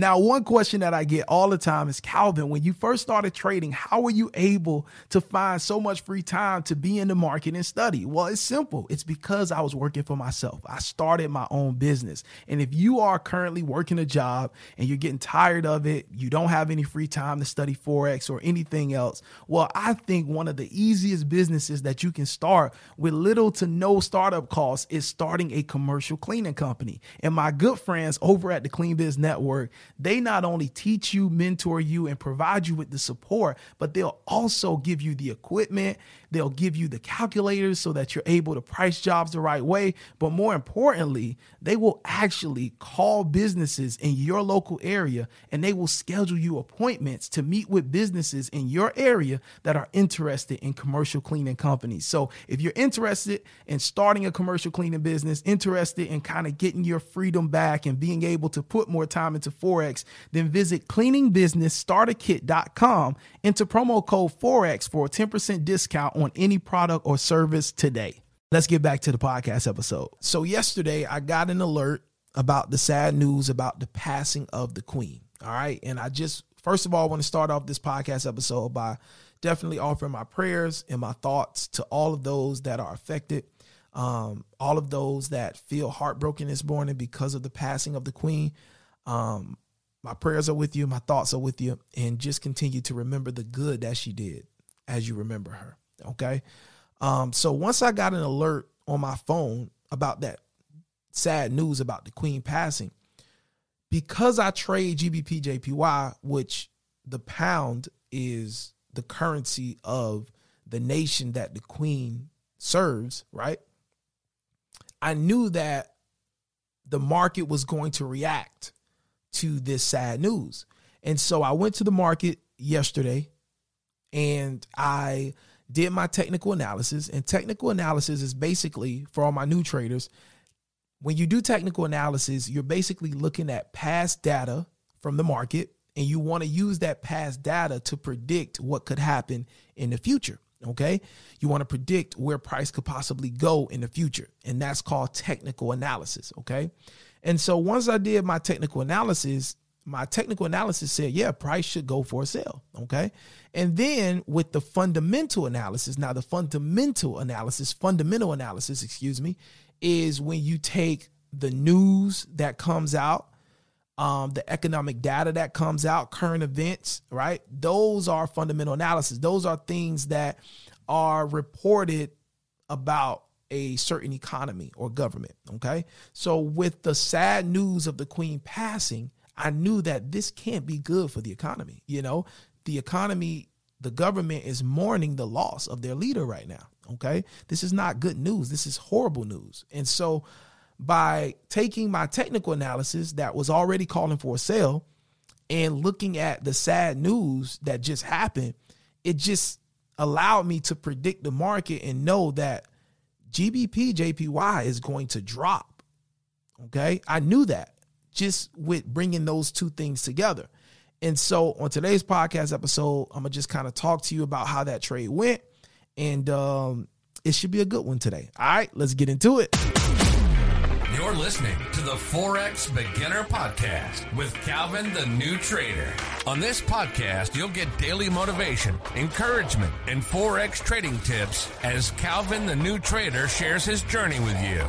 Now, one question that I get all the time is Calvin, when you first started trading, how were you able to find so much free time to be in the market and study? Well, it's simple. It's because I was working for myself. I started my own business. And if you are currently working a job and you're getting tired of it, you don't have any free time to study Forex or anything else, well, I think one of the easiest businesses that you can start with little to no startup costs is starting a commercial cleaning company. And my good friends over at the Clean Biz Network, they not only teach you, mentor you, and provide you with the support, but they'll also give you the equipment. They'll give you the calculators so that you're able to price jobs the right way. But more importantly, they will actually call businesses in your local area and they will schedule you appointments to meet with businesses in your area that are interested in commercial cleaning companies. So if you're interested in starting a commercial cleaning business, interested in kind of getting your freedom back and being able to put more time into Forex, then visit cleaningbusinessstarterkit.com, enter promo code Forex for a 10% discount on any product or service today. Let's get back to the podcast episode. So, yesterday I got an alert about the sad news about the passing of the queen. All right. And I just, first of all, want to start off this podcast episode by definitely offering my prayers and my thoughts to all of those that are affected, um, all of those that feel heartbroken this morning because of the passing of the queen. Um, my prayers are with you, my thoughts are with you, and just continue to remember the good that she did as you remember her. Okay. Um, so once I got an alert on my phone about that sad news about the queen passing, because I trade GBPJPY, which the pound is the currency of the nation that the queen serves, right? I knew that the market was going to react to this sad news. And so I went to the market yesterday and I did my technical analysis. And technical analysis is basically for all my new traders. When you do technical analysis, you're basically looking at past data from the market and you want to use that past data to predict what could happen in the future. Okay. You want to predict where price could possibly go in the future. And that's called technical analysis. Okay. And so once I did my technical analysis, my technical analysis said, yeah, price should go for a sale. Okay. And then with the fundamental analysis, now the fundamental analysis, fundamental analysis, excuse me, is when you take the news that comes out, um, the economic data that comes out, current events, right? Those are fundamental analysis. Those are things that are reported about a certain economy or government. Okay. So, with the sad news of the queen passing, I knew that this can't be good for the economy. You know, the economy, the government is mourning the loss of their leader right now. Okay. This is not good news. This is horrible news. And so, by taking my technical analysis that was already calling for a sale and looking at the sad news that just happened, it just allowed me to predict the market and know that GBP JPY is going to drop. Okay. I knew that just with bringing those two things together. And so on today's podcast episode, I'm going to just kind of talk to you about how that trade went. And um, it should be a good one today. All right, let's get into it. You're listening to the Forex Beginner Podcast with Calvin the New Trader. On this podcast, you'll get daily motivation, encouragement, and Forex trading tips as Calvin the New Trader shares his journey with you.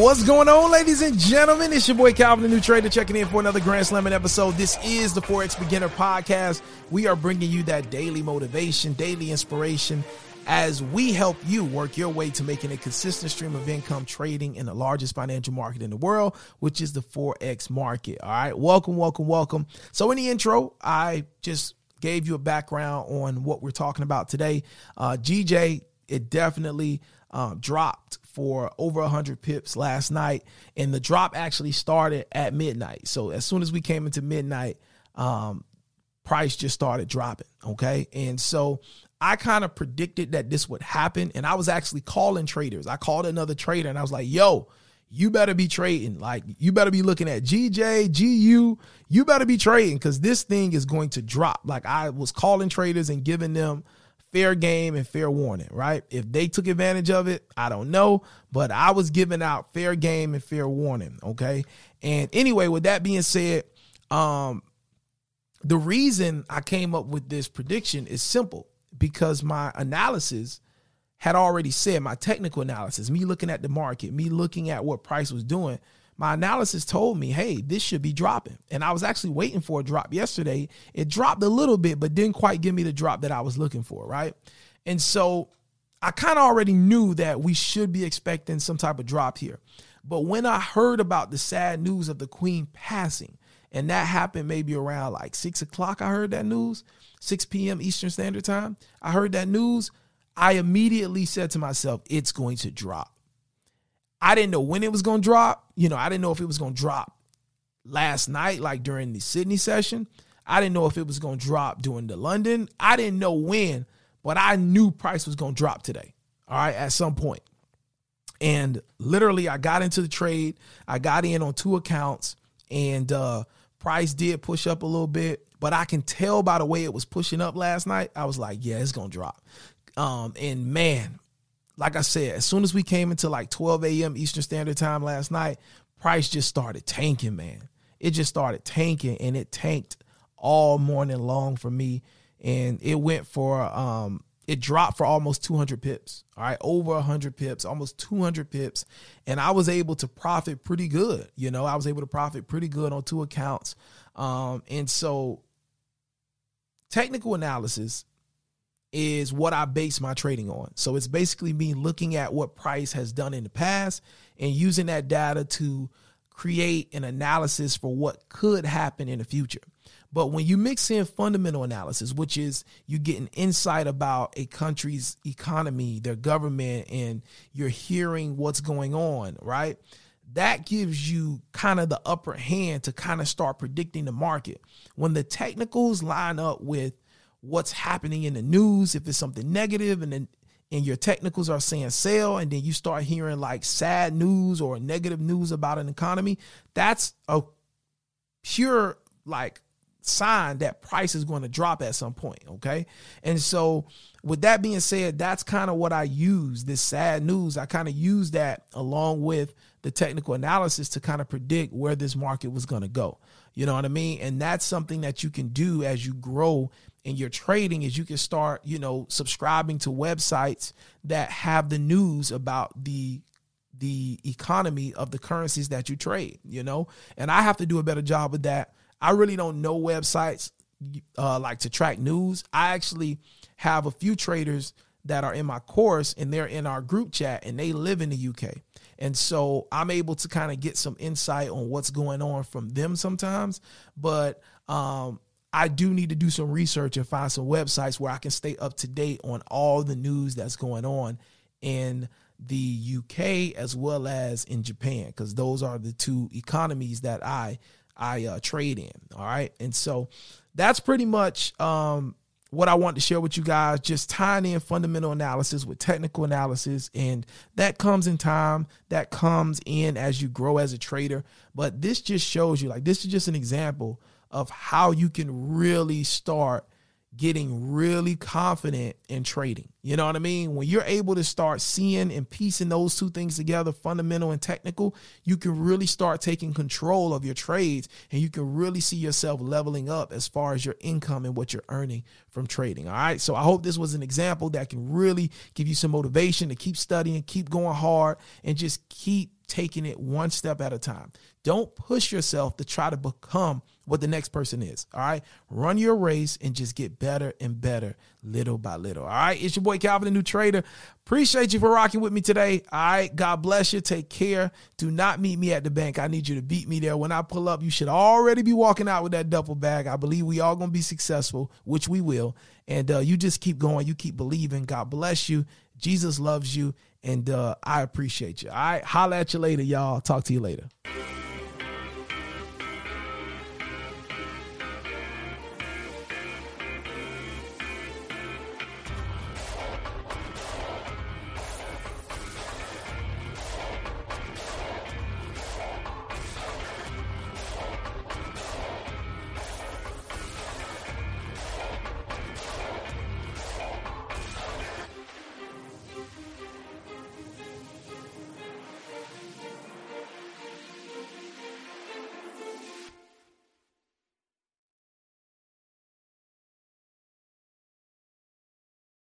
What's going on, ladies and gentlemen? It's your boy Calvin, the new trader, checking in for another Grand Slamming episode. This is the Forex Beginner Podcast. We are bringing you that daily motivation, daily inspiration, as we help you work your way to making a consistent stream of income trading in the largest financial market in the world, which is the Forex market. All right. Welcome, welcome, welcome. So, in the intro, I just gave you a background on what we're talking about today. Uh, GJ, it definitely um, dropped for over 100 pips last night, and the drop actually started at midnight. So, as soon as we came into midnight, um, price just started dropping. Okay. And so I kind of predicted that this would happen. And I was actually calling traders. I called another trader and I was like, yo, you better be trading. Like, you better be looking at GJ, GU. You better be trading because this thing is going to drop. Like, I was calling traders and giving them fair game and fair warning, right? If they took advantage of it, I don't know, but I was giving out fair game and fair warning, okay? And anyway, with that being said, um, the reason I came up with this prediction is simple because my analysis had already said my technical analysis, me looking at the market, me looking at what price was doing, my analysis told me, hey, this should be dropping. And I was actually waiting for a drop yesterday. It dropped a little bit, but didn't quite give me the drop that I was looking for, right? And so I kind of already knew that we should be expecting some type of drop here. But when I heard about the sad news of the queen passing, and that happened maybe around like six o'clock, I heard that news, 6 p.m. Eastern Standard Time. I heard that news. I immediately said to myself, it's going to drop. I didn't know when it was going to drop. You know, I didn't know if it was going to drop last night, like during the Sydney session. I didn't know if it was going to drop during the London. I didn't know when, but I knew price was going to drop today. All right, at some point. And literally, I got into the trade. I got in on two accounts, and uh, price did push up a little bit. But I can tell by the way it was pushing up last night. I was like, yeah, it's gonna drop. Um, and man, like I said, as soon as we came into like 12 a.m. Eastern Standard Time last night, price just started tanking, man. It just started tanking and it tanked all morning long for me. And it went for um it dropped for almost 200 pips. All right, over 100 pips, almost 200 pips, and I was able to profit pretty good. You know, I was able to profit pretty good on two accounts. Um, and so, technical analysis is what I base my trading on. So it's basically me looking at what price has done in the past and using that data to create an analysis for what could happen in the future. But when you mix in fundamental analysis, which is you get an insight about a country's economy, their government, and you're hearing what's going on, right? That gives you kind of the upper hand to kind of start predicting the market. When the technicals line up with what's happening in the news, if it's something negative and then and your technicals are saying sell and then you start hearing like sad news or negative news about an economy, that's a pure like sign that price is going to drop at some point. Okay. And so, with that being said, that's kind of what I use this sad news. I kind of use that along with the technical analysis to kind of predict where this market was going to go. You know what I mean? And that's something that you can do as you grow in your trading is you can start, you know, subscribing to websites that have the news about the the economy of the currencies that you trade, you know? And I have to do a better job with that I really don't know websites uh, like to track news. I actually have a few traders that are in my course and they're in our group chat and they live in the UK. And so I'm able to kind of get some insight on what's going on from them sometimes. But um, I do need to do some research and find some websites where I can stay up to date on all the news that's going on in the UK as well as in Japan, because those are the two economies that I I uh, trade in. All right. And so that's pretty much um, what I want to share with you guys, just tying in fundamental analysis with technical analysis. And that comes in time, that comes in as you grow as a trader. But this just shows you, like, this is just an example of how you can really start getting really confident in trading. You know what I mean? When you're able to start seeing and piecing those two things together, fundamental and technical, you can really start taking control of your trades and you can really see yourself leveling up as far as your income and what you're earning from trading. All right. So I hope this was an example that can really give you some motivation to keep studying, keep going hard, and just keep taking it one step at a time. Don't push yourself to try to become what the next person is. All right. Run your race and just get better and better little by little. All right. It's your boy Calvin, the new trader. Appreciate you for rocking with me today. All right. God bless you. Take care. Do not meet me at the bank. I need you to beat me there. When I pull up, you should already be walking out with that duffel bag. I believe we all going to be successful, which we will. And uh, you just keep going. You keep believing. God bless you. Jesus loves you. And uh, I appreciate you. All right. Holla at you later, y'all. Talk to you later.